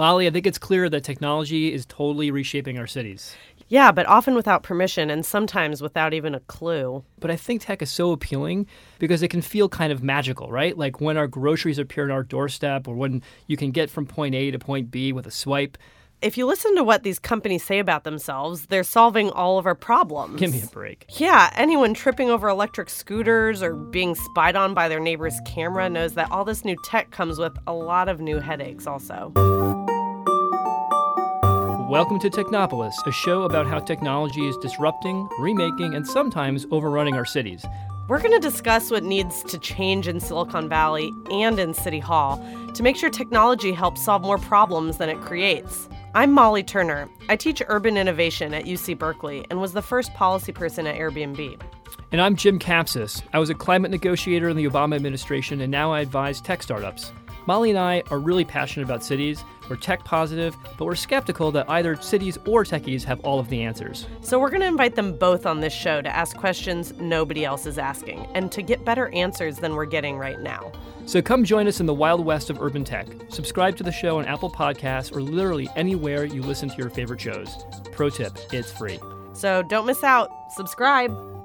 Molly, I think it's clear that technology is totally reshaping our cities. Yeah, but often without permission and sometimes without even a clue. But I think tech is so appealing because it can feel kind of magical, right? Like when our groceries appear on our doorstep or when you can get from point A to point B with a swipe. If you listen to what these companies say about themselves, they're solving all of our problems. Give me a break. Yeah, anyone tripping over electric scooters or being spied on by their neighbor's camera knows that all this new tech comes with a lot of new headaches, also. Welcome to Technopolis, a show about how technology is disrupting, remaking, and sometimes overrunning our cities. We're going to discuss what needs to change in Silicon Valley and in City Hall to make sure technology helps solve more problems than it creates. I'm Molly Turner. I teach urban innovation at UC Berkeley and was the first policy person at Airbnb. And I'm Jim Kapsis. I was a climate negotiator in the Obama administration, and now I advise tech startups. Molly and I are really passionate about cities. We're tech positive, but we're skeptical that either cities or techies have all of the answers. So we're going to invite them both on this show to ask questions nobody else is asking and to get better answers than we're getting right now. So come join us in the wild west of urban tech. Subscribe to the show on Apple Podcasts or literally anywhere you listen to your favorite shows. Pro tip, it's free. So don't miss out. Subscribe.